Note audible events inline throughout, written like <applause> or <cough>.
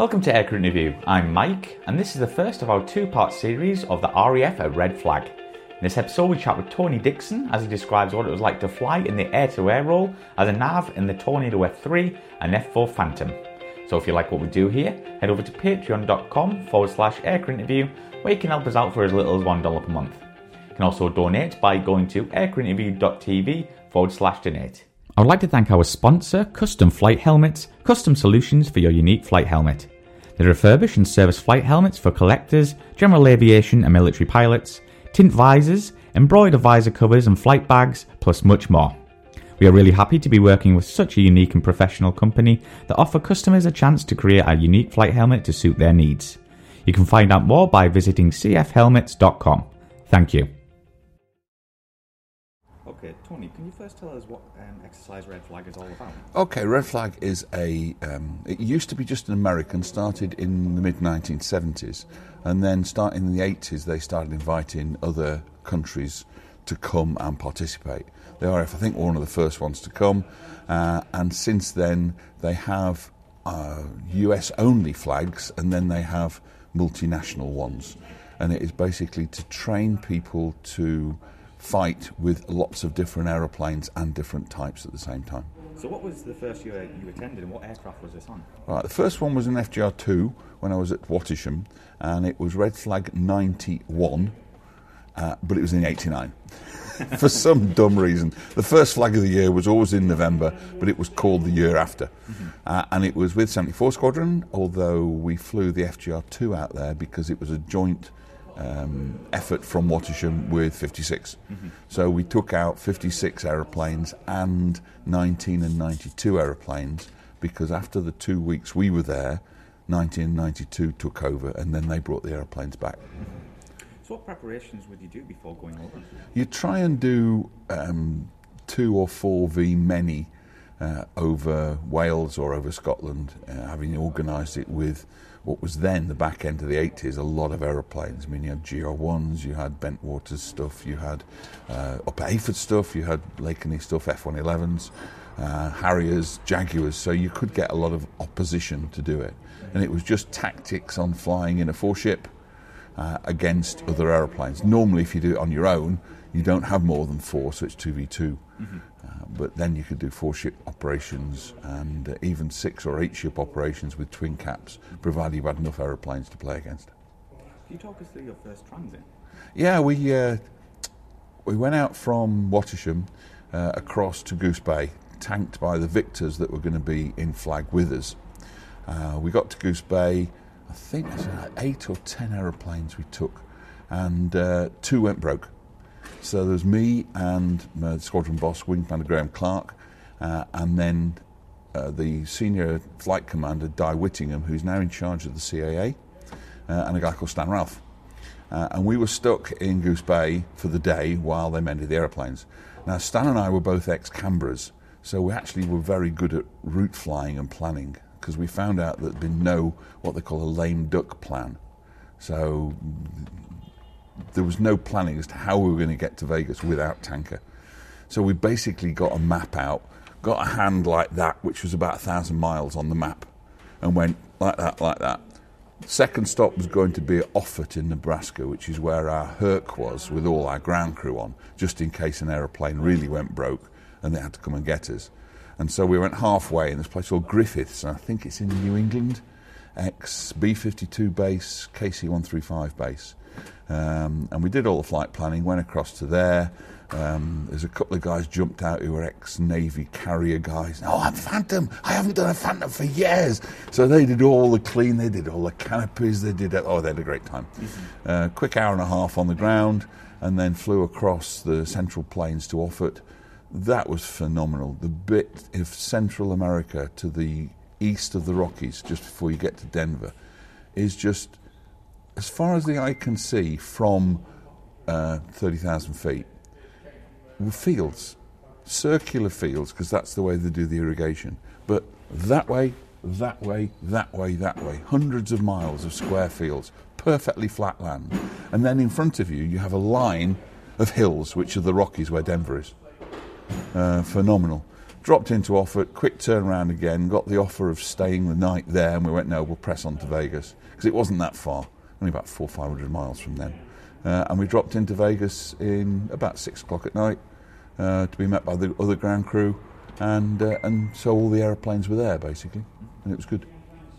Welcome to Aircrew Interview. I'm Mike, and this is the first of our two part series of the RAF at Red Flag. In this episode, we chat with Tony Dixon as he describes what it was like to fly in the air to air role as a nav in the Tornado F3 and F4 Phantom. So if you like what we do here, head over to patreon.com forward slash aircrew interview where you can help us out for as little as $1 per month. You can also donate by going to aircrewinterview.tv forward slash donate. I would like to thank our sponsor, Custom Flight Helmets, custom solutions for your unique flight helmet. They refurbish and service flight helmets for collectors, general aviation and military pilots, tint visors, embroidered visor covers and flight bags, plus much more. We are really happy to be working with such a unique and professional company that offer customers a chance to create a unique flight helmet to suit their needs. You can find out more by visiting cfhelmets.com. Thank you. Okay, Tony, can you first tell us what um, exercise Red Flag is all about? Okay, Red Flag is a. Um, it used to be just an American, started in the mid 1970s, and then starting in the 80s, they started inviting other countries to come and participate. The RAF, I think, one of the first ones to come, uh, and since then they have uh, US only flags, and then they have multinational ones. And it is basically to train people to fight with lots of different aeroplanes and different types at the same time. So, what was the first year you attended, and what aircraft was this on? Right, the first one was an FGR 2 when I was at Wattisham, and it was Red Flag 91, uh, but it was in 89. <laughs> For some dumb reason. The first flag of the year was always in November, but it was called the year after. Mm-hmm. Uh, and it was with 74 Squadron, although we flew the FGR 2 out there because it was a joint um, effort from Wattisham with 56. Mm-hmm. So we took out 56 aeroplanes and 19 and 92 aeroplanes because after the two weeks we were there, 19 and 92 took over and then they brought the aeroplanes back. So, what preparations would you do before going over? You try and do um, two or four V many uh, over Wales or over Scotland, uh, having organised it with what was then the back end of the 80s, a lot of aeroplanes. I mean, you had GR1s, you had Bentwaters stuff, you had uh, Upper Heyford stuff, you had Lakenheath stuff, F111s, uh, Harriers, Jaguars, so you could get a lot of opposition to do it. And it was just tactics on flying in a four ship uh, against other aeroplanes. Normally, if you do it on your own, you don't have more than four, so it's 2v2. Mm-hmm. Uh, but then you could do four ship operations and uh, even six or eight ship operations with twin caps, provided you had enough aeroplanes to play against. Can you talk us through your first transit? Yeah, we, uh, we went out from Wattisham uh, across to Goose Bay, tanked by the Victors that were going to be in flag with us. Uh, we got to Goose Bay, I think there's eight or ten aeroplanes we took, and uh, two went broke. So there was me and squadron boss, Wing Commander Graham Clark, uh, and then uh, the senior flight commander, Dai Whittingham, who's now in charge of the CAA, uh, and a guy called Stan Ralph. Uh, and we were stuck in Goose Bay for the day while they mended the aeroplanes. Now, Stan and I were both ex Canberras, so we actually were very good at route flying and planning because we found out that there'd been no what they call a lame duck plan. So there was no planning as to how we were going to get to Vegas without tanker. So we basically got a map out, got a hand like that, which was about a thousand miles on the map, and went like that, like that. Second stop was going to be at Offutt in Nebraska, which is where our Herc was with all our ground crew on, just in case an aeroplane really went broke and they had to come and get us. And so we went halfway in this place called Griffiths, and I think it's in New England, ex B 52 base, KC 135 base. Um, and we did all the flight planning, went across to there. Um, there's a couple of guys jumped out who were ex-Navy carrier guys. Oh, I'm Phantom. I haven't done a Phantom for years. So they did all the clean. They did all the canopies. They did it. Oh, they had a great time. Mm-hmm. Uh, quick hour and a half on the ground, and then flew across the Central Plains to Offutt. That was phenomenal. The bit of Central America to the east of the Rockies, just before you get to Denver, is just as far as the eye can see from uh, 30,000 feet, were fields, circular fields, because that's the way they do the irrigation. But that way, that way, that way, that way, hundreds of miles of square fields, perfectly flat land. And then in front of you, you have a line of hills, which are the Rockies where Denver is. Uh, phenomenal. Dropped into Offutt, quick turnaround again, got the offer of staying the night there, and we went, no, we'll press on to Vegas. Because it wasn't that far, only about four, 500 miles from them. Uh, and we dropped into Vegas in about six o'clock at night uh, to be met by the other ground crew. And, uh, and so all the aeroplanes were there, basically, and it was good.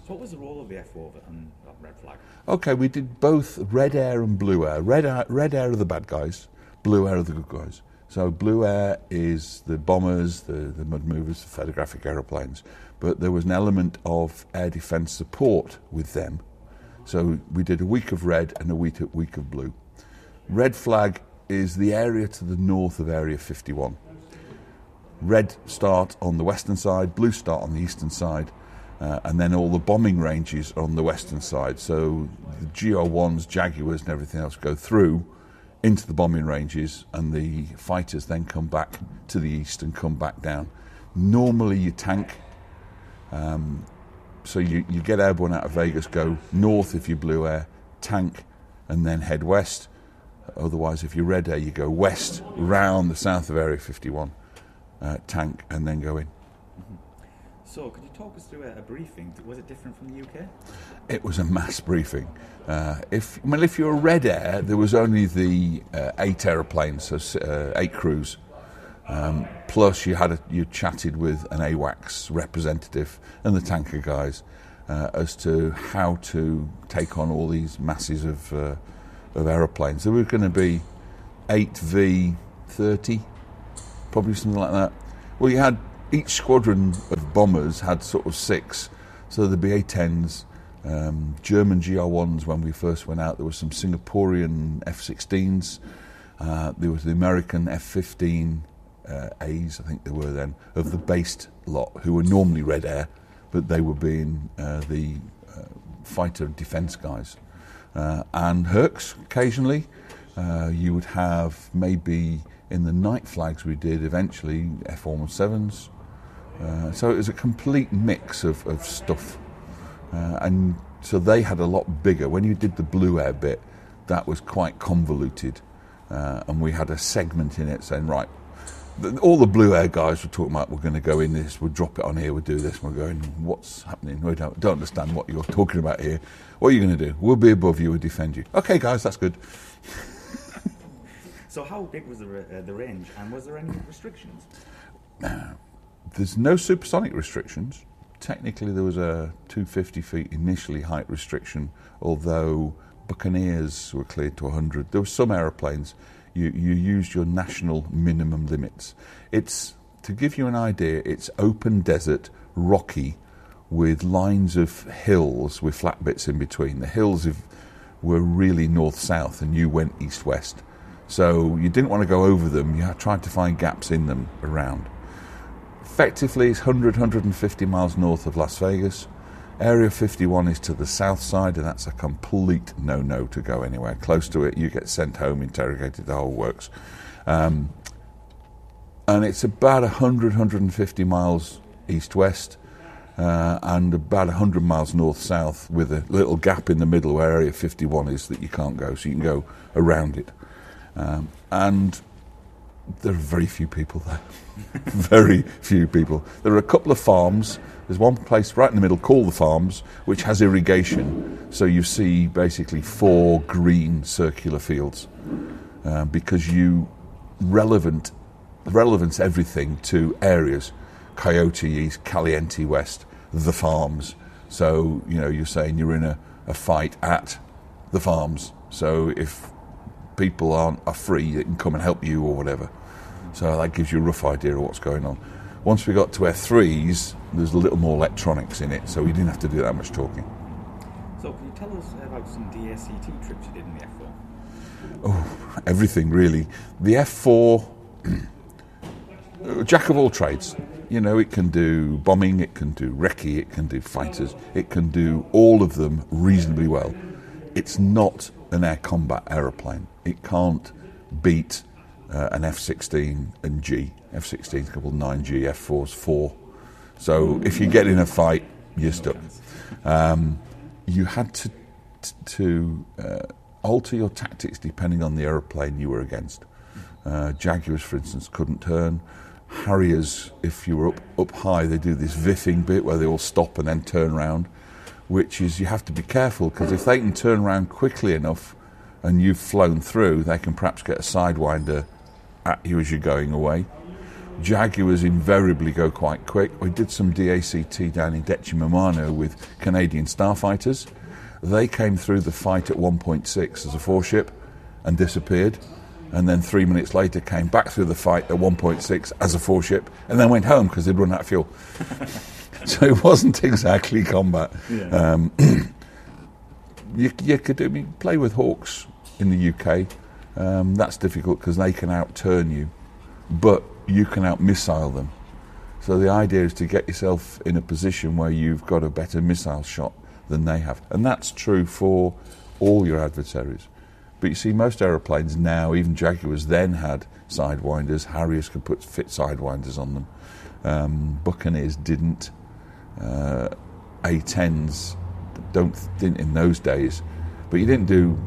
So what was the role of the F4 and Red Flag? Okay, we did both red air and blue air. Red air, red air are the bad guys, blue air are the good guys. So blue air is the bombers, the, the mud movers, the photographic aeroplanes. But there was an element of air defence support with them. So we did a week of red and a week, week of blue. Red flag is the area to the north of Area 51. Red start on the western side, blue start on the eastern side, uh, and then all the bombing ranges are on the western side. So the GR1s, Jaguars, and everything else go through into the bombing ranges, and the fighters then come back to the east and come back down. Normally, you tank. Um, so you, you get airborne out of Vegas, go north if you're blue air, tank, and then head west. Otherwise, if you're red air, you go west, round the south of Area 51, uh, tank, and then go in. So, could you talk us through a, a, briefing? Was it different from the UK? It was a mass briefing. Uh, if well, if you're a red air, there was only the uh, eight aeroplanes, so uh, eight crews. Um, plus, you had a, you chatted with an AWACS representative and the tanker guys uh, as to how to take on all these masses of uh, of aeroplanes. There were going to be eight V thirty, probably something like that. Well, you had each squadron of bombers had sort of six. So there'd be A-10s, um, German GR1s when we first went out. There were some Singaporean F-16s. Uh, there was the American F-15 uh, A's, I think they were then, of the based lot, who were normally Red Air, but they were being uh, the uh, fighter defence guys. Uh, and Hercs occasionally. Uh, you would have maybe in the night flags we did eventually F-117s, uh, so it was a complete mix of, of stuff. And so they had a lot bigger. When you did the blue air bit, that was quite convoluted. Uh, and we had a segment in it saying, right, all the blue air guys were talking about, we're going to go in this, we'll drop it on here, we'll do this. we're going, what's happening? We don't, don't understand what you're talking about here. What are you going to do? We'll be above you, we'll defend you. Okay, guys, that's good. so, how big was the, uh, the range, and was there any restrictions? There's no supersonic restrictions. Technically, there was a 250 feet initially height restriction, although Buccaneers were cleared to 100. There were some aeroplanes. You, you used your national minimum limits. It's to give you an idea. It's open desert, rocky, with lines of hills with flat bits in between. The hills were really north south, and you went east west. So you didn't want to go over them. You tried to find gaps in them around. Effectively, it's 100, 150 miles north of Las Vegas. Area 51 is to the south side, and that's a complete no no to go anywhere. Close to it, you get sent home, interrogated, the whole works. Um, and it's about 100, 150 miles east west. Uh, and about 100 miles north south with a little gap in the middle where Area 51 is that you can't go, so you can go around it. Um, and there are very few people there. <laughs> very few people. There are a couple of farms. There's one place right in the middle called the Farms, which has irrigation. So you see basically four green circular fields um, because you relevant relevance everything to areas. Coyote East, Caliente West, the farms. So you know you're saying you're in a, a fight at the farms. So if people aren't are free, they can come and help you or whatever. So that gives you a rough idea of what's going on. Once we got to F3s, there's a little more electronics in it, so we didn't have to do that much talking. So, can you tell us about some DACT trips you did in the F4? Oh, everything really. The F4, <clears throat> jack of all trades. You know, it can do bombing, it can do recce, it can do fighters, it can do all of them reasonably well. It's not an air combat aeroplane. It can't beat uh, an F16 and G. F16 is coupled 9G, F4 is 4. So if you get in a fight, you're stuck. Um, you had to, to uh, alter your tactics depending on the aeroplane you were against. Uh, Jaguars, for instance, couldn't turn. Harriers, if you were up, up high, they do this viffing bit where they all stop and then turn around, which is you have to be careful because if they can turn around quickly enough and you've flown through, they can perhaps get a sidewinder at you as you're going away. Jaguars invariably go quite quick. We did some DACT down in Decimomannu with Canadian starfighters. They came through the fight at 1.6 as a four ship and disappeared. And then three minutes later came back through the fight at 1.6 as a four ship and then went home because they'd run out of fuel. <laughs> so it wasn't exactly combat. Yeah. Um, <clears throat> you, you, could I mean, play with Hawks in the UK. Um, that's difficult because they can outturn you. But you can out missile them. So the idea is to get yourself in a position where you've got a better missile shot than they have. And that's true for all your adversaries. But you see, most aeroplanes now, even Jaguars then had sidewinders. Harriers could put fit sidewinders on them. Um, Buccaneers didn't. Uh, A10s don't didn't in those days. But you didn't do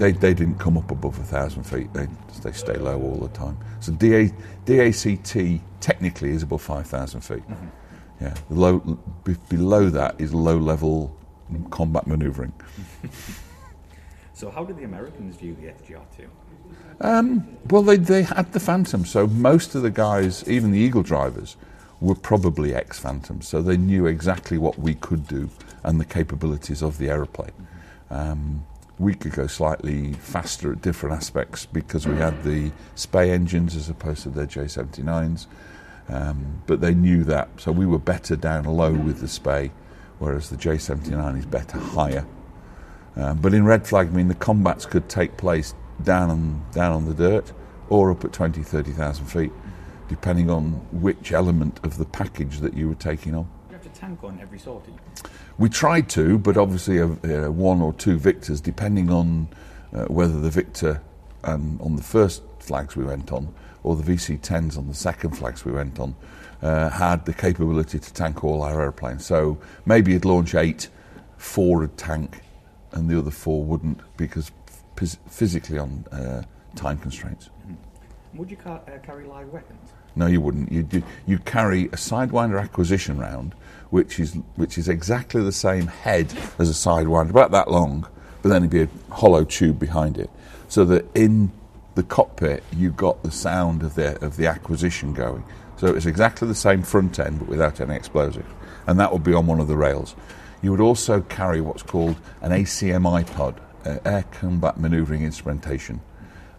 they, they didn't come up above a thousand feet. They they stay low all the time. So DA, DACT technically is above five thousand feet. Mm-hmm. Yeah, low b- below that is low level combat manoeuvring. <laughs> so how did the Americans view the FGR two? Um, well, they they had the Phantom, so most of the guys, even the Eagle drivers, were probably ex Phantoms, so they knew exactly what we could do and the capabilities of the aeroplane. Mm-hmm. Um, we could go slightly faster at different aspects because we had the Spey engines as opposed to the J79s. Um, but they knew that, so we were better down low with the Spey, whereas the J79 is better higher. Um, but in red flag, I mean, the combats could take place down on, down on the dirt or up at 20, 30,000 feet, depending on which element of the package that you were taking on. You tank on every sortie? We tried to, but obviously uh, uh, one or two victors, depending on uh, whether the victor um, on the first flags we went on or the VC-10s on the second flags we went on uh, had the capability to tank all our aeroplanes. So maybe you'd launch eight, four would tank, and the other four wouldn't because phys- physically on uh, time constraints. Mm-hmm. Would you car- uh, carry live weapons? No, you wouldn't. You'd, you'd carry a Sidewinder acquisition round which is which is exactly the same head as a sidewinder, about that long, but then it'd be a hollow tube behind it, so that in the cockpit you got the sound of the of the acquisition going. So it's exactly the same front end, but without any explosive, and that would be on one of the rails. You would also carry what's called an ACMI pod, uh, Air Combat Maneuvering Instrumentation,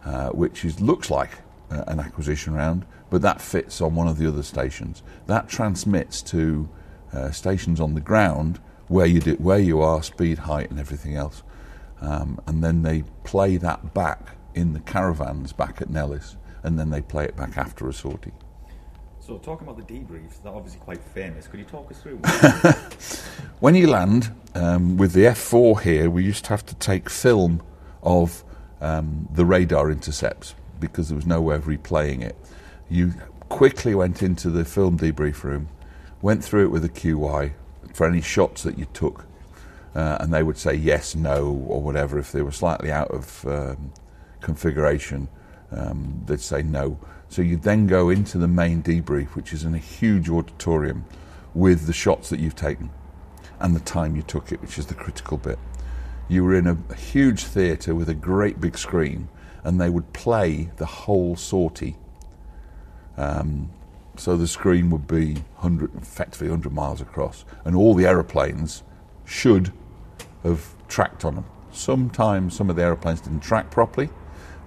uh, which is looks like uh, an acquisition round, but that fits on one of the other stations. That transmits to uh, stations on the ground where you do, where you are, speed, height, and everything else, um, and then they play that back in the caravans back at Nellis, and then they play it back after a sortie. So, talking about the debriefs, they're obviously quite famous. Could you talk us through? <laughs> one? when you land um, with the F4 here, we used to have to take film of um, the radar intercepts because there was no way of replaying it. You quickly went into the film debrief room went through it with a QY for any shots that you took, uh, and they would say yes, no, or whatever. If they were slightly out of um, configuration, um, they'd say no. So you'd then go into the main debrief, which is in a huge auditorium with the shots that you've taken and the time you took it, which is the critical bit. You were in a, a huge theatre with a great big screen, and they would play the whole sortie. Um, so the screen would be 100, effectively 100 miles across, and all the aeroplanes should have tracked on them. Sometimes some of the aeroplanes didn't track properly,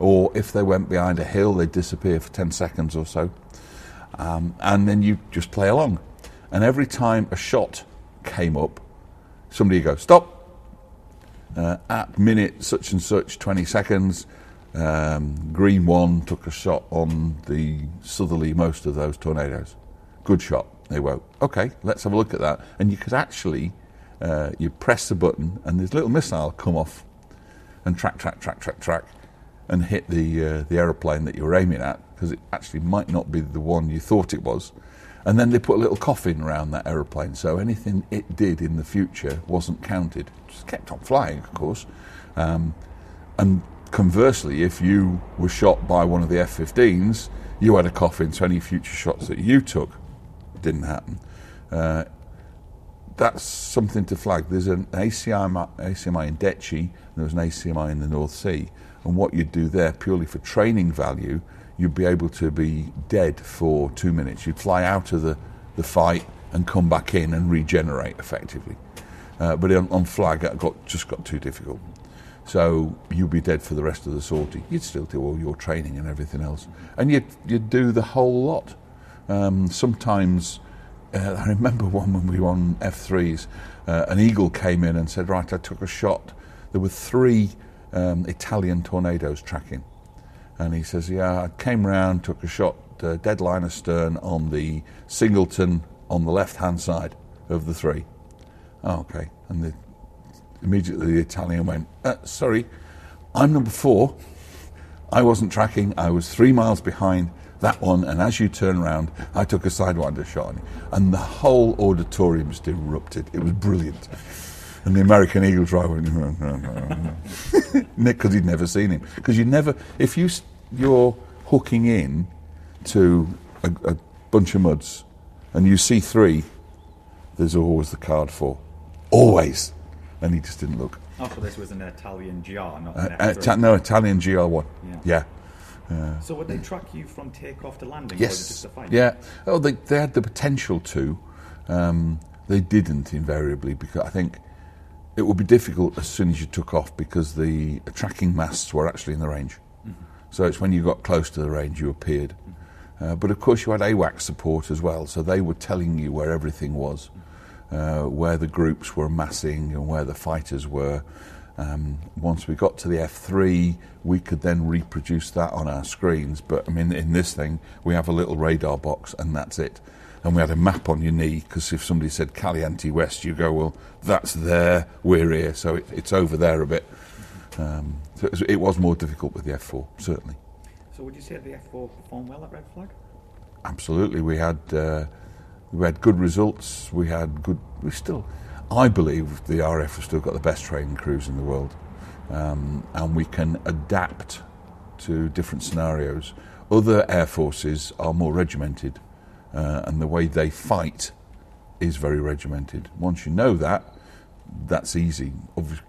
or if they went behind a hill, they'd disappear for 10 seconds or so. Um, and then you just play along. And every time a shot came up, somebody would go, Stop! Uh, at minute such and such, 20 seconds, um, Green One took a shot on the southerly most of those tornadoes. Good shot. They went, okay, let's have a look at that. And you could actually, uh, you press the button and this little missile come off and track, track, track, track, track, and hit the uh, the aeroplane that you were aiming at because it actually might not be the one you thought it was. And then they put a little coffin around that aeroplane, so anything it did in the future wasn't counted. Just kept on flying, of course. Um, and conversely, if you were shot by one of the F 15s, you had a coffin, so any future shots that you took didn't happen. Uh, that's something to flag. There's an ACMI, ACMI in Detchi, and there was an ACMI in the North Sea. And what you'd do there, purely for training value, you'd be able to be dead for two minutes. You'd fly out of the, the fight and come back in and regenerate effectively. Uh, but on, on flag, it got, just got too difficult. So you'd be dead for the rest of the sortie. You'd still do all your training and everything else. And you'd, you'd do the whole lot. Um, sometimes, uh, <laughs> I remember one when we were on F3s, uh, an eagle came in and said, Right, I took a shot. There were three um, Italian tornadoes tracking. And he says, Yeah, I came round, took a shot, uh, dead line astern on the singleton on the left hand side of the three. Oh, okay. And the immediately the Italian went, uh, sorry, I'm number four. I wasn't tracking. I was three miles behind that one. And as you turn around, I took a sidewinder shot on you. And the whole auditorium just erupted. It was brilliant. And the American Eagle driver went, because <laughs> he'd never seen him. Because you never, if you, you're hooking in to a, a bunch of muds and you see three, there's always the card four. Always and he just didn't look. Oh, so this was an Italian GR, not uh, an uh, No, Italian GR1. Yeah. yeah. Uh, so would they track you from takeoff to landing? Yes. Yeah. Oh, they, they had the potential to. Um, they didn't invariably because I think it would be difficult as soon as you took off because the tracking masts were actually in the range. Mm-hmm. So it's when you got close to the range you appeared. Mm-hmm. Uh, but of course you had AWACS support as well, so they were telling you where everything was. Mm-hmm uh, where the groups were massing and where the fighters were. Um, once we got to the F3, we could then reproduce that on our screens. But I mean, in this thing, we have a little radar box and that's it. And we had a map on your knee because if somebody said Caliente West, you go, well, that's there, we're here, so it, it's over there a bit. Um, so it was, it was, more difficult with the F4, certainly. So would you say the F4 performed well at Red Flag? Absolutely. We had. Uh, we had good results. We had good. We still, I believe, the RAF has still got the best training crews in the world, um, and we can adapt to different scenarios. Other air forces are more regimented, uh, and the way they fight is very regimented. Once you know that, that's easy.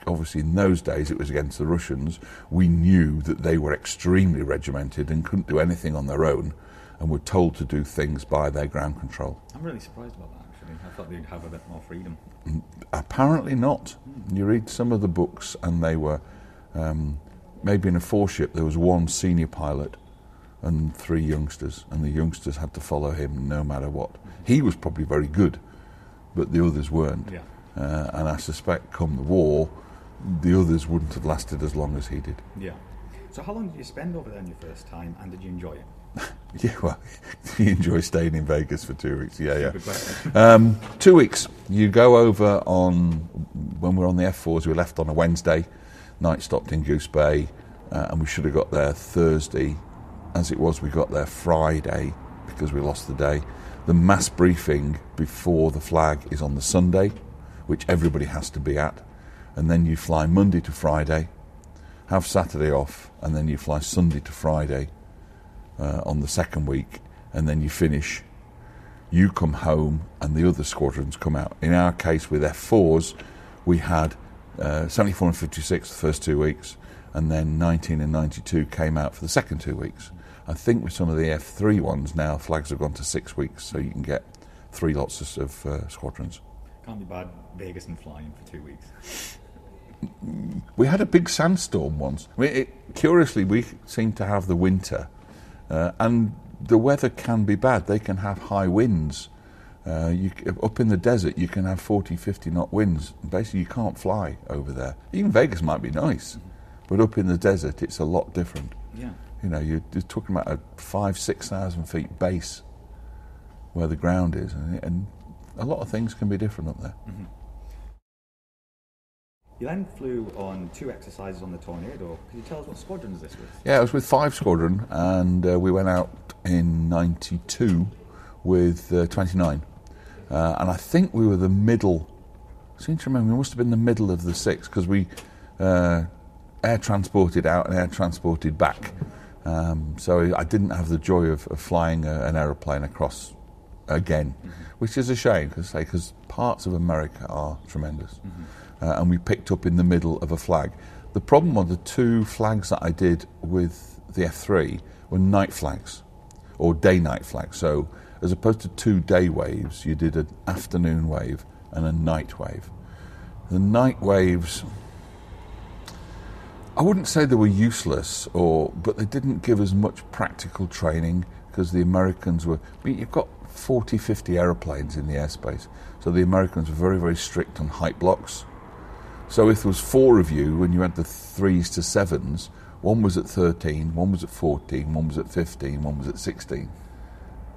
Obviously, in those days, it was against the Russians. We knew that they were extremely regimented and couldn't do anything on their own and were told to do things by their ground control. I'm really surprised about that, actually. I thought they'd have a bit more freedom. Mm, apparently not. Mm. You read some of the books, and they were um, maybe in a four ship, there was one senior pilot and three youngsters, and the youngsters had to follow him no matter what. Mm-hmm. He was probably very good, but the others weren't. Yeah. Uh, and I suspect, come the war, the others wouldn't have lasted as long as he did. Yeah. So, how long did you spend over there in your first time, and did you enjoy it? <laughs> yeah, well, <laughs> you enjoy staying in Vegas for two weeks. Yeah, yeah. <laughs> Um, two weeks. You go over on when we're on the F4s. We left on a Wednesday. Night stopped in Goose Bay, uh, and we should have got there Thursday. As it was, we got there Friday because we lost the day. The mass briefing before the flag is on the Sunday, which everybody has to be at, and then you fly Monday to Friday, have Saturday off, and then you fly Sunday to Friday uh, on the second week, and then you finish. You come home, and the other squadrons come out. In our case, with F4s, we had uh, 74 and 56 the first two weeks, and then 19 and 92 came out for the second two weeks. I think with some of the F3 ones now, flags have gone to six weeks, so you can get three lots of uh, squadrons. Can't be bad Vegas and flying for two weeks. We had a big sandstorm once. I mean, it, curiously, we seem to have the winter uh, and the weather can be bad. They can have high winds. Uh, you, up in the desert, you can have 40, 50 knot winds. Basically, you can't fly over there. Even Vegas might be nice, but up in the desert, it's a lot different. Yeah. You know, you're, you're talking about a five, 6,000 feet base where the ground is, and, and, a lot of things can be different up there. Mm-hmm. You then flew on two exercises on the Tornado. Could you tell us what squadron is this with? Yeah, it was with 5 Squadron, and uh, we went out in 92 with uh, 29. Uh, and I think we were the middle, I seem to remember, we must have been the middle of the six, because we uh, air transported out and air transported back. Um, so I didn't have the joy of, of flying a, an aeroplane across again, mm-hmm. which is a shame because parts of America are tremendous. Mm-hmm. Uh, and we picked up in the middle of a flag. The problem on the two flags that I did with the F3 were night flags or day night flags. So as opposed to two day waves, you did an afternoon wave and a night wave. The night waves, I wouldn't say they were useless, or but they didn't give us much practical training because the Americans were. I mean, you've got 40, 50 aeroplanes in the airspace, so the Americans were very, very strict on height blocks. So if there was four of you and you had the threes to sevens, one was at 13, one was at 14, one was at 15, one was at 16.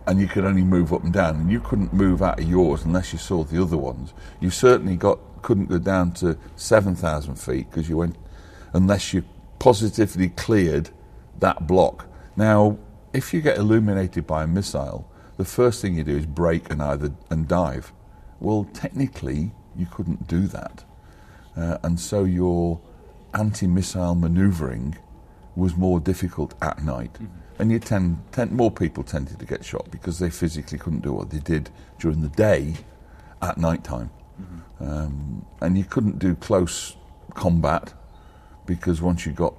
And you could only move up and down, and you couldn't move out of yours unless you saw the other ones. You certainly got couldn't go down to 7,000 feet because you went unless you positively cleared that block. Now, if you get illuminated by a missile, the first thing you do is break and either and dive. Well, technically, you couldn't do that, uh, and so your anti-missile manoeuvring was more difficult at night. Mm-hmm. And you tend, tend, more people tended to get shot because they physically couldn't do what they did during the day at night time. Mm-hmm. Um, and you couldn't do close combat because once you got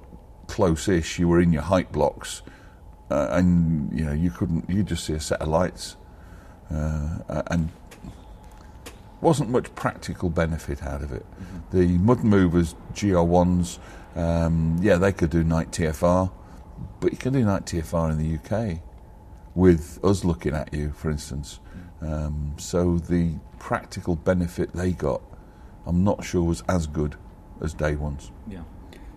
close-ish, you were in your height blocks, uh, and you know you couldn't. You just see a set of lights, uh, and wasn't much practical benefit out of it. Mm-hmm. The mud movers GR1s um, yeah, they could do night TFR, but you can do night TFR in the UK with us looking at you, for instance. Um, so the practical benefit they got, I'm not sure was as good as day ones. Yeah.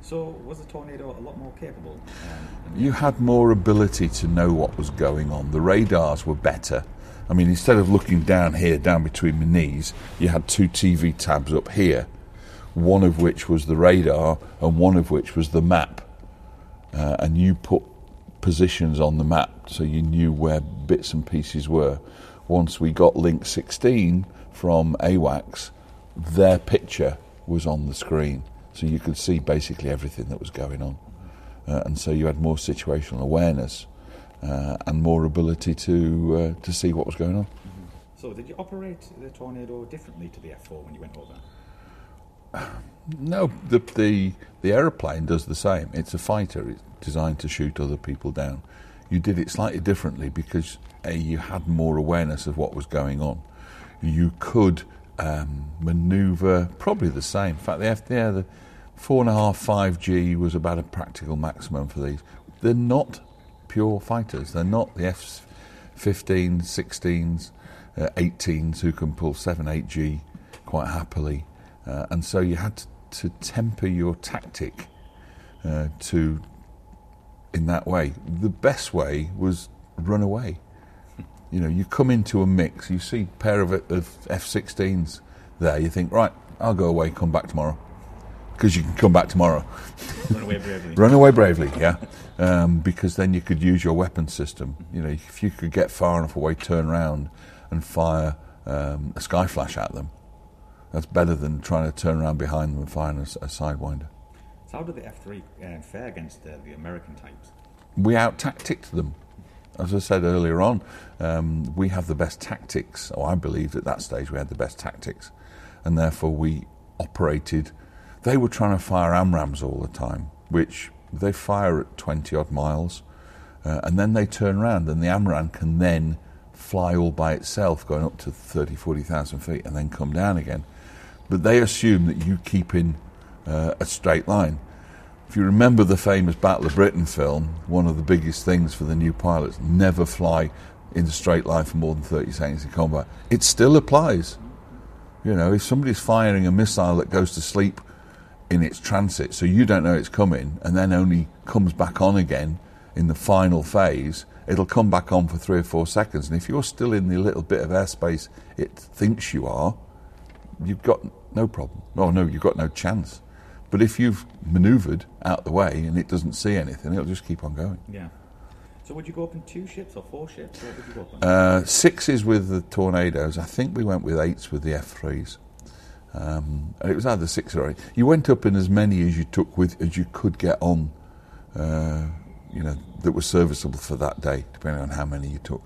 So was the tornado a lot more capable? Um, you had more ability to know what was going on. The radars were better. I mean, instead of looking down here, down between my knees, you had two TV tabs up here one of which was the radar and one of which was the map. Uh, and you put positions on the map so you knew where bits and pieces were. Once we got link 16 from AWACS, their picture was on the screen. So you could see basically everything that was going on. Uh, and so you had more situational awareness uh, and more ability to, uh, to see what was going on. So, did you operate the tornado differently to the F4 when you went over? <sighs> No, the, the the aeroplane does the same. It's a fighter. It's designed to shoot other people down. You did it slightly differently because a you had more awareness of what was going on. You could um, manoeuvre probably the same. In fact, the yeah, the four and a half five G was about a practical maximum for these. They're not pure fighters. They're not the F 15s, 16s, uh, 18s who can pull 7, 8G quite happily. Uh, and so you had to, to temper your tactic uh, to in that way. The best way was run away. You know, you come into a mix, you see a pair of, of F-16s there, you think, right, I'll go away, come back tomorrow. Because you can come back tomorrow. Run away bravely. <laughs> Run away bravely, yeah. Um, because then you could use your weapon system. You know, if you could get far enough away, turn around and fire um, a Skyflash at them, that's better than trying to turn around behind them and find a, a sidewinder. So how did the F3 uh, fare against uh, the American types? We out tacticked them. As I said earlier on, um, we have the best tactics, or I believed at that stage we had the best tactics, and therefore we operated. They were trying to fire AMRAAMs all the time, which they fire at 20 odd miles, uh, and then they turn around, and the AMRAAM can then fly all by itself, going up to 30, 40,000 feet, and then come down again but they assume that you keep in uh, a straight line. If you remember the famous Battle of Britain film, one of the biggest things for the new pilots never fly in a straight line for more than 30 seconds in combat. It still applies. You know, if somebody's firing a missile that goes to sleep in its transit, so you don't know it's coming, and then only comes back on again in the final phase, it'll come back on for three or four seconds. And if you're still in the little bit of airspace it thinks you are, you've got no problem. Oh, no, you've got no chance. But if you've manoeuvred out the way and it doesn't see anything, it'll just keep on going. Yeah. So would you go up in two ships or four ships? What would you go up in? Uh, sixes with the tornadoes. I think we went with eights with the F3s. Um, and it was either six or eight. You went up in as many as you took with as you could get on uh, you know, that were serviceable for that day, depending on how many you took,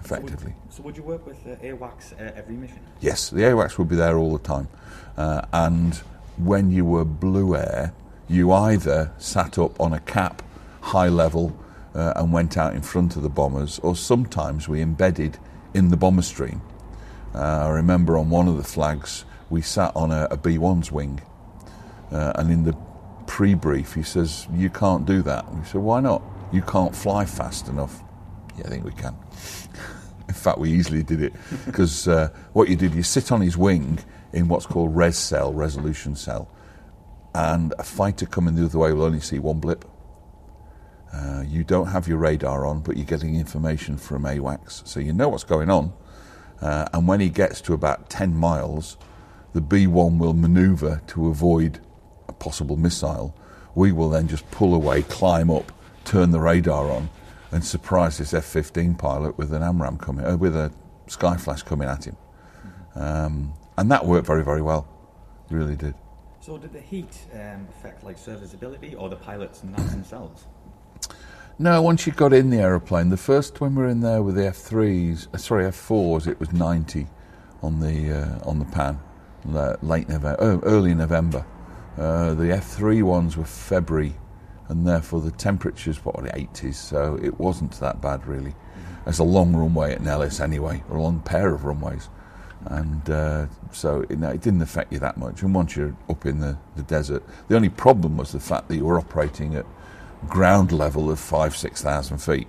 effectively. So would, so would you work with uh, AWACS uh, every mission? Yes, the AWACS would be there all the time. Uh, and when you were Blue Air, you either sat up on a cap, high level, uh, and went out in front of the bombers, or sometimes we embedded in the bomber stream. Uh, I remember on one of the flags, we sat on a a B1's wing, uh, and in the pre-brief, he says, "You can't do that." We said, "Why not? You can't fly fast enough." Yeah, I think we can. <laughs> in fact, we easily did it because uh, what you did, you sit on his wing in what's called res cell, resolution cell, and a fighter coming the other way will only see one blip. Uh, you don't have your radar on, but you're getting information from AWACS, so you know what's going on. Uh, and when he gets to about 10 miles, the B1 will maneuver to avoid a possible missile. We will then just pull away, climb up, turn the radar on, and surprise this F-15 pilot with an AMRAAM coming, uh, with a Skyflash coming at him. Um, and that worked very, very well. It really did. So did the heat um, affect like serviceability or the pilots and NAVs themselves? No, once you got in the aeroplane, the first when we were in there with the F3s, uh, sorry F4s, it was 90 on the uh, on the pan, late November, oh, early November. Uh, the F3 ones were February, and therefore the temperatures what were the 80s, so it wasn't that bad really. It's a long runway at Nellis anyway, or a long pair of runways, and uh, so it, it didn't affect you that much. And once you're up in the, the desert, the only problem was the fact that you were operating at ground level of five, six thousand feet,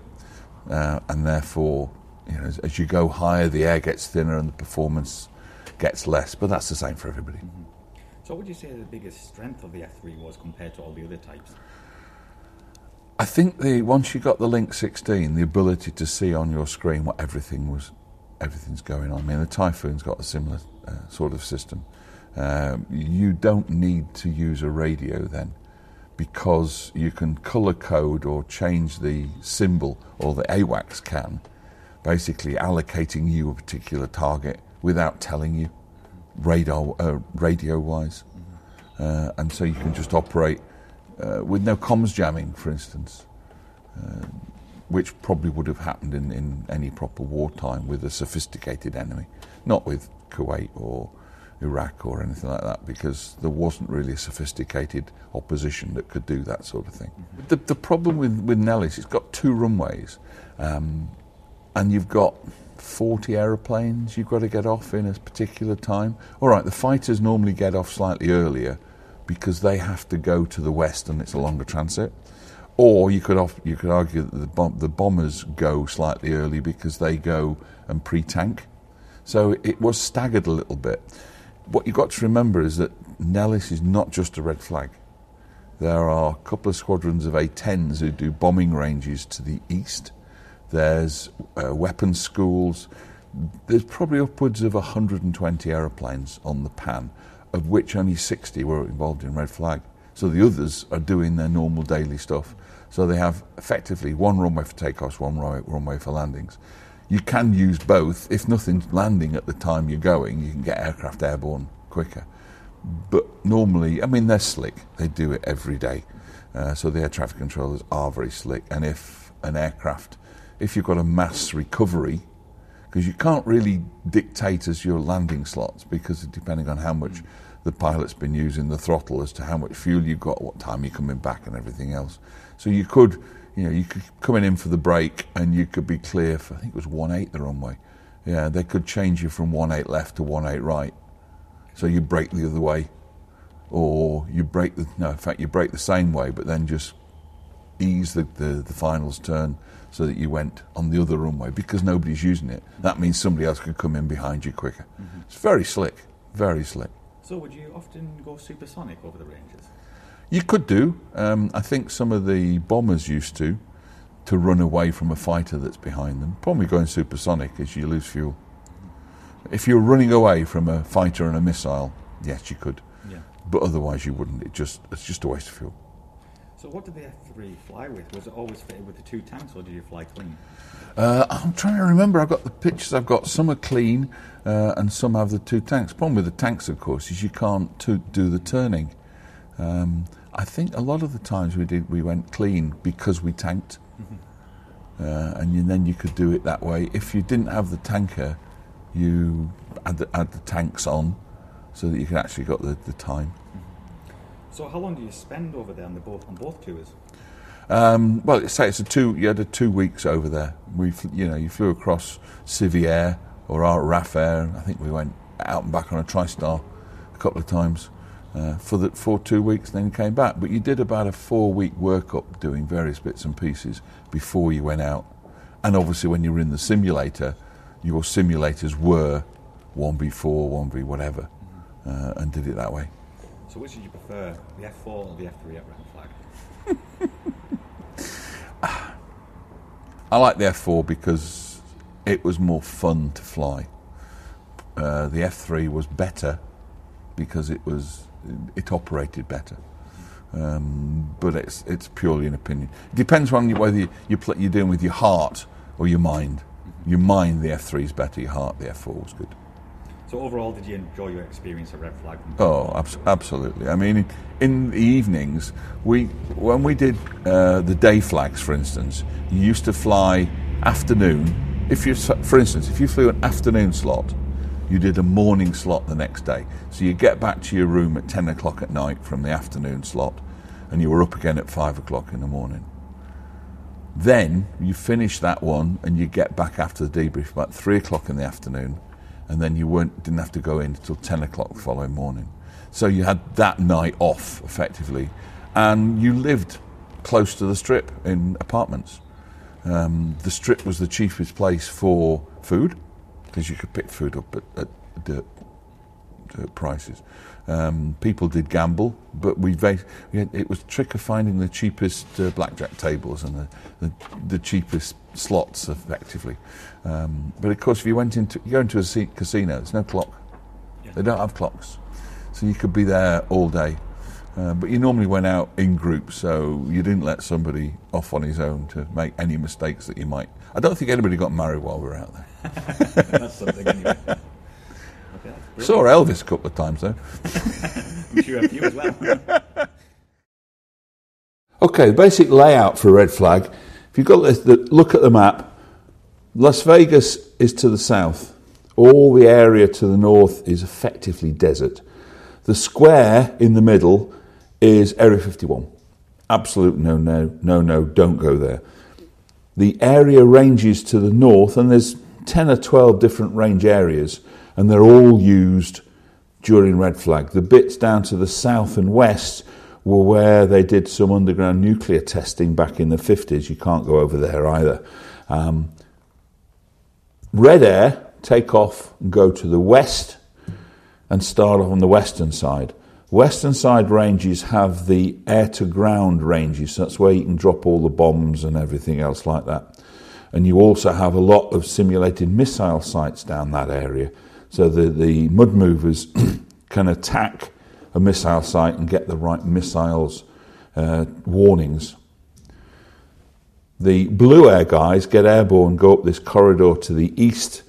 uh, and therefore, you know, as, as you go higher, the air gets thinner and the performance gets less. But that's the same for everybody. So what would you say the biggest strength of the F3 was compared to all the other types? I think the once you got the Link 16, the ability to see on your screen what everything was, everything's going on. I mean, the Typhoon's got a similar uh, sort of system. Um, you don't need to use a radio then, because you can color code or change the symbol, or the AWACS can, basically allocating you a particular target without telling you, radar uh, radio wise, uh, and so you can just operate uh, with no comms jamming, for instance, uh, which probably would have happened in, in any proper wartime with a sophisticated enemy, not with Kuwait or Iraq or anything like that, because there wasn't really a sophisticated opposition that could do that sort of thing. The, the problem with, with Nellis, it's got two runways, um, and you've got 40 aeroplanes you've got to get off in a particular time. All right, the fighters normally get off slightly earlier because they have to go to the west and it's a longer transit. Or you could off, you could argue that the, bom- the bombers go slightly early because they go and pre-tank. So it was staggered a little bit. What you've got to remember is that Nellis is not just a red flag. There are a couple of squadrons of A-10s who do bombing ranges to the east. There's uh, weapons schools. There's probably upwards of 120 aeroplanes on the pan, of which only 60 were involved in red flag. So the others are doing their normal daily stuff. So they have effectively one runway for takeoffs, one runway, for landings. You can use both. If nothing's landing at the time you're going, you can get aircraft airborne quicker. But normally, I mean, they're slick. They do it every day. Uh, so the air traffic controllers are very slick. And if an aircraft, if you've got a mass recovery, because you can't really dictate as your landing slots, because depending on how much the pilot's been using the throttle as to how much fuel you've got, what time you're coming back, and everything else. So you could, you know, you could coming in for the break, and you could be clear for I think it was one eight the runway. Yeah, they could change you from one eight left to one eight right. So you break the other way, or you break the no, in fact you break the same way, but then just ease the, the, the finals turn so that you went on the other runway because nobody's using it. That means somebody else could come in behind you quicker. It's very slick, very slick. So would you often go supersonic over the ranges? You could do. Um, I think some of the bombers used to, to run away from a fighter that's behind them. Problem with going supersonic is you lose fuel. If you're running away from a fighter and a missile, yes, you could. Yeah. But otherwise, you wouldn't. It just it's just a waste of fuel. So what did the F3 fly with? Was it always fitted with the two tanks, or did you fly clean? Uh, I'm trying to remember. I've got the pictures. I've got some are clean, uh, and some have the two tanks. Problem with the tanks, of course, is you can't to do the turning. Um, I think a lot of the times we did we went clean because we tanked, uh, and you, then you could do it that way. If you didn't have the tanker, you had the, had the tanks on, so that you could actually got the, the time. So how long do you spend over there on the both on both tours? Um, well, say it's a two. You had a two weeks over there. We, you know, you flew across Civière or RAF Air. I think we went out and back on a TriStar a couple of times uh, for the for two weeks. Then came back. But you did about a four week workup doing various bits and pieces before you went out. And obviously, when you were in the simulator, your simulators were one v four, one v whatever, uh, and did it that way. So which did you prefer, the F4 or the F3 at Red Flag? I like the F4 because it was more fun to fly. Uh, the F3 was better because it was it operated better. Um, but it's it's purely an opinion. It depends on whether you, you you're doing with your heart or your mind. Your mind, the F3 is better. Your heart, the F4 was good. So overall, did you enjoy your experience at Red Flag? Oh, abs- absolutely. I mean, in, the evenings, we when we did uh, the day flags, for instance, you used to fly afternoon. If you, for instance, if you flew an afternoon slot, you did a morning slot the next day. So you get back to your room at ten o'clock at night from the afternoon slot, and you were up again at five o'clock in the morning. Then you finish that one, and you get back after the debrief about three o'clock in the afternoon, and then you weren't didn't have to go in until ten o'clock the following morning. So you had that night off effectively, and you lived close to the strip in apartments. Um, the strip was the cheapest place for food because you could pick food up at, at dirt prices. Um, people did gamble, but we, va- we had, it was a trick of finding the cheapest uh, blackjack tables and the, the, the cheapest slots, effectively. Um, but of course, if you went into you go into a casino, there's no clock. They don't have clocks, so you could be there all day. Uh, but you normally went out in groups, so you didn't let somebody off on his own to make any mistakes that you might. I don't think anybody got married while we were out there. <laughs> That's something anyway. Saw Elvis a couple of times though. I'm sure a few as well. <laughs> Okay, the basic layout for a red flag. If you've got the, the look at the map, Las Vegas is to the south. All the area to the north is effectively desert. The square in the middle is Area 51. Absolute no, no, no, no, don't go there. The area ranges to the north, and there's 10 or 12 different range areas, and they're all used during red flag. The bits down to the south and west were where they did some underground nuclear testing back in the 50s. You can't go over there either. Um, red air take off and go to the west and start off on the western side. Western side ranges have the air to ground ranges, so that's where you can drop all the bombs and everything else like that. And you also have a lot of simulated missile sites down that area, so the, the mud movers <clears throat> can attack a missile site and get the right missiles uh, warnings. The blue air guys get airborne, go up this corridor to the east.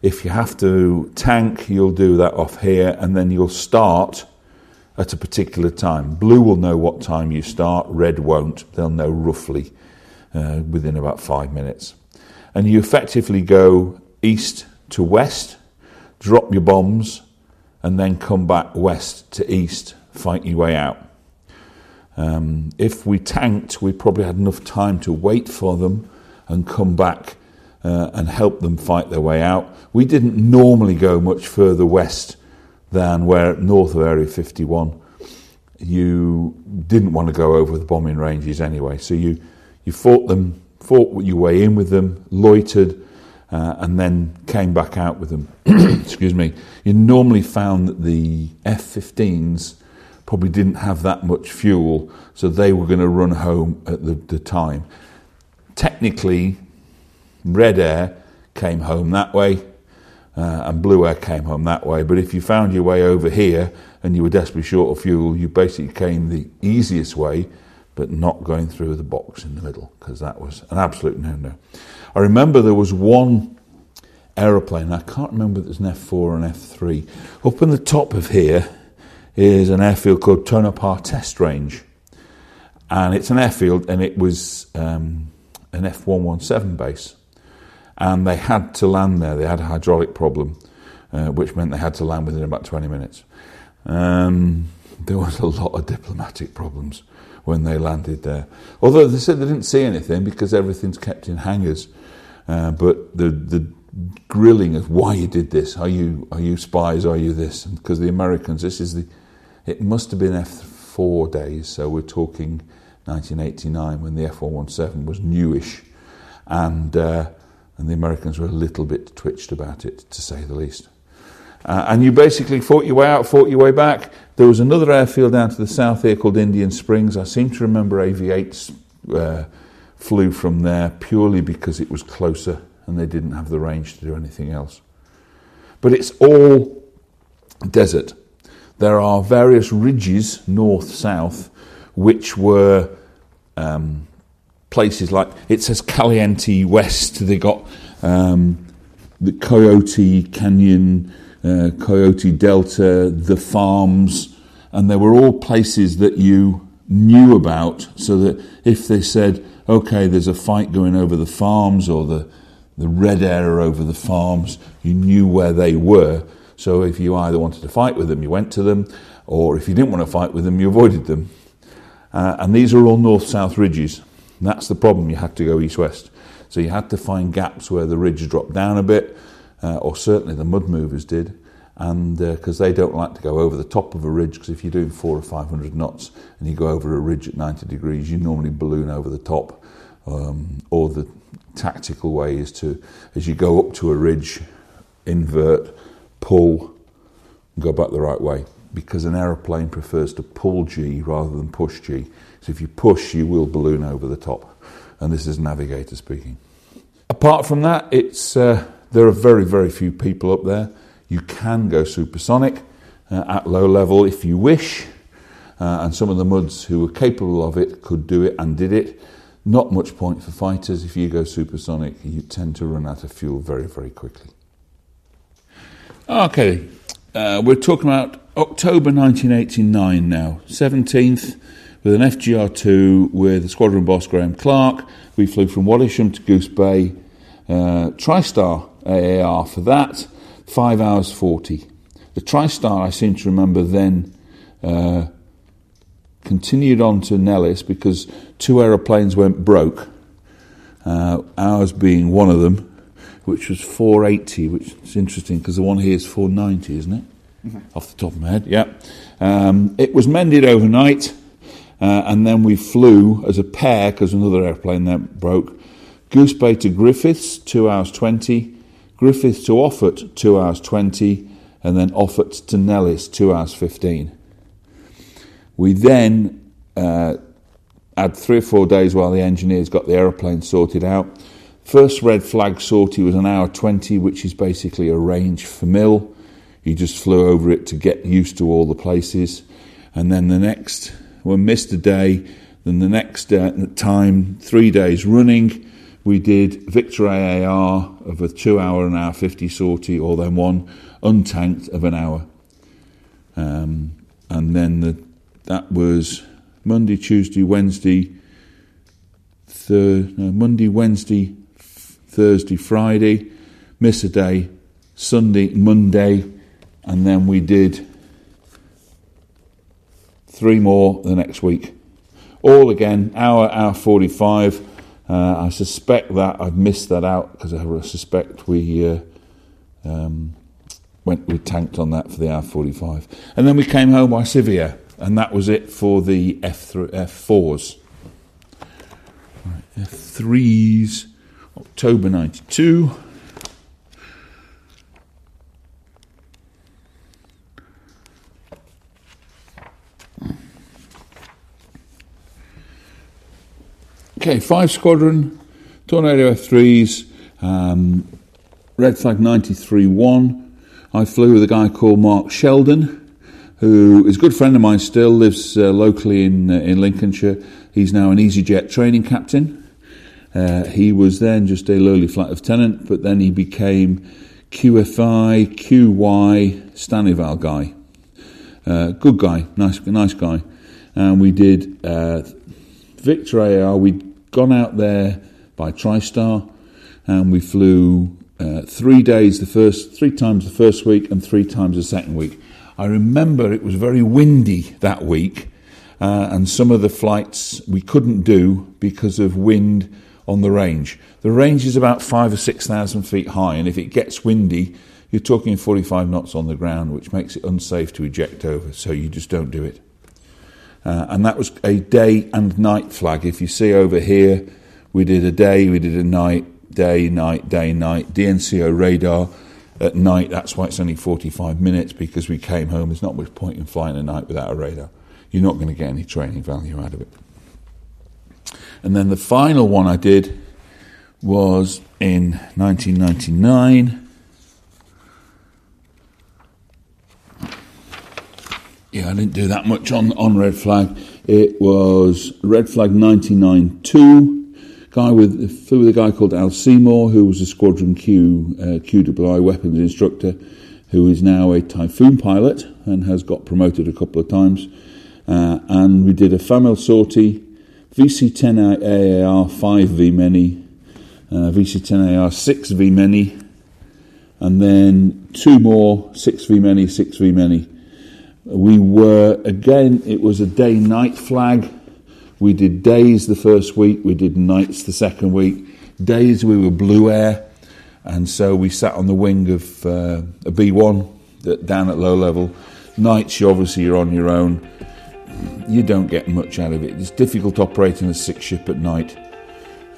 If you have to tank, you'll do that off here, and then you'll start at a particular time. Blue will know what time you start, red won't. They'll know roughly uh, within about five minutes. And you effectively go east to west, drop your bombs, and then come back west to east, fight your way out. Um, if we tanked, we probably had enough time to wait for them and come back uh, and help them fight their way out. We didn't normally go much further west than where north of Area 51. You didn't want to go over the bombing ranges anyway, so you, you fought them, fought your way in with them, loitered, uh, and then came back out with them. <coughs> Excuse me. You normally found that the F 15s probably didn't have that much fuel, so they were going to run home at the, the time. Technically, Red Air came home that way, uh, and Blue Air came home that way. But if you found your way over here and you were desperately short of fuel, you basically came the easiest way, but not going through the box in the middle, because that was an absolute no no. I remember there was one aeroplane, I can't remember if it was an F4 or an F3. Up in the top of here is an airfield called Tonopah Test Range. and it's an airfield, and it was um, an F one one seven base, and they had to land there. They had a hydraulic problem, uh, which meant they had to land within about twenty minutes. Um, there was a lot of diplomatic problems when they landed there. Although they said they didn't see anything because everything's kept in hangars. Uh, but the the grilling of why you did this, are you are you spies, are you this? Because the Americans, this is the, it must have been F four days, so we're talking 1989 when the F117 was newish, and uh, and the Americans were a little bit twitched about it, to say the least. Uh, and you basically fought your way out, fought your way back. There was another airfield down to the south here called Indian Springs. I seem to remember AV8s uh, flew from there purely because it was closer and they didn't have the range to do anything else. But it's all desert. There are various ridges, north, south, which were um, places like it says Caliente West. They got um, the Coyote Canyon uh, Coyote Delta, the farms, and they were all places that you knew about so that if they said, okay, there's a fight going over the farms or the, the red area over the farms, you knew where they were. So if you either wanted to fight with them, you went to them, or if you didn't want to fight with them, you avoided them. Uh, and these are all north south ridges. And that's the problem, you had to go east west. So you had to find gaps where the ridge dropped down a bit uh, or certainly the mud movers did, and because uh, they don't like to go over the top of a ridge, because if you're doing four or five hundred knots and you go over a ridge at 90 degrees, you normally balloon over the top. Um, or the tactical way is to, as you go up to a ridge, invert, pull, go back the right way. Because an aeroplane prefers to pull G rather than push G. So if you push, you will balloon over the top. And this is navigator speaking. Apart from that, it's uh, there are very, very few people up there. You can go supersonic uh, at low level if you wish, uh, and some of the MUDs who were capable of it could do it and did it. Not much point for fighters. If you go supersonic, you tend to run out of fuel very, very quickly. Okay, uh, we're talking about October 1989 now, 17th, with an FGR2 with the squadron boss Graham Clark. We flew from Wattisham to Goose Bay, uh, TriStar AAR for that, 5 hours 40. The TriStar, I seem to remember, then uh, continued on to Nellis because two aeroplanes went broke, uh, ours being one of them, which was 480, which is interesting because the one here is 490, isn't it? Mm-hmm. Off the top of my head, yeah. Um, it was mended overnight, uh, and then we flew as a pair because another airplane that broke. Goose Bay to Griffiss, 2 hours 20. Griffiss to Offutt, 2 hours 20, and then Offutt to Nellis, 2 hours 15. We then uh, had three or four days while the engineers got the aeroplane sorted out. First red flag sortie was an hour 20, which is basically a range FAMIL. You just flew over it to get used to all the places. And then the next, we missed a day. Then the next uh, time, three days running, we did Victor AAR of a two hour and hour 50 sortie, or then one untanked of an hour. Um, and then the, that was Monday, Tuesday, Wednesday, thir- no, Monday, Wednesday, Thursday, Friday, miss a day, Sunday, Monday, and then we did three more the next week. All again, hour, hour 45 uh, I suspect that I've missed that out because I suspect we uh, um, went we tanked on that for the R45, and then we came home by Civier, and that was it for the F3, F4s. Right, F3s, October '92. Okay, five squadron, Tornado F3s, um, Red Flag 93 1. I flew with a guy called Mark Sheldon, who is a good friend of mine still, lives uh, locally in, uh, in Lincolnshire. He's now an EasyJet training captain. Uh, he was then just a lowly flight lieutenant, but then he became QFI, QWI, STANEVAL guy. Uh, good guy, nice, nice guy. And we did uh, Victor AR, we'd gone out there by TriStar and we flew uh, three days the first, three times the first week and three times the second week. I remember it was very windy that week, uh, and some of the flights we couldn't do because of wind on the range. The range is about five or six thousand feet high, and if it gets windy, you're talking 45 knots on the ground, which makes it unsafe to eject over, so you just don't do it. Uh, and that was a day and night flag. If you see over here, we did a day, we did a night, day, night, day, night. DNCO radar at night, that's why it's only 45 minutes because we came home. There's not much point in flying at night without a radar. You're not going to get any training value out of it. And then the final one I did was in 1999. Yeah, I didn't do that much on, on red flag. It was red flag 99.2 guy with flew with a guy called Al Seymour, who was a Squadron Q uh, QWI weapons instructor, who is now a Typhoon pilot and has got promoted a couple of times. Uh, and we did a FAMIL sortie, VC10 AAR 5V many, uh, VC10 AR 6V many, and then two more 6V many, 6V many. We were, again, it was a day night flag we did days the first week, we did nights the second week. Days we were blue air, and so we sat on the wing of uh, a B1 that, down at low level. Nights, you obviously you're on your own. You don't get much out of it. It's difficult operating a six ship at night,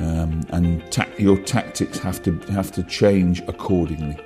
um, and ta- your tactics have to have to change accordingly.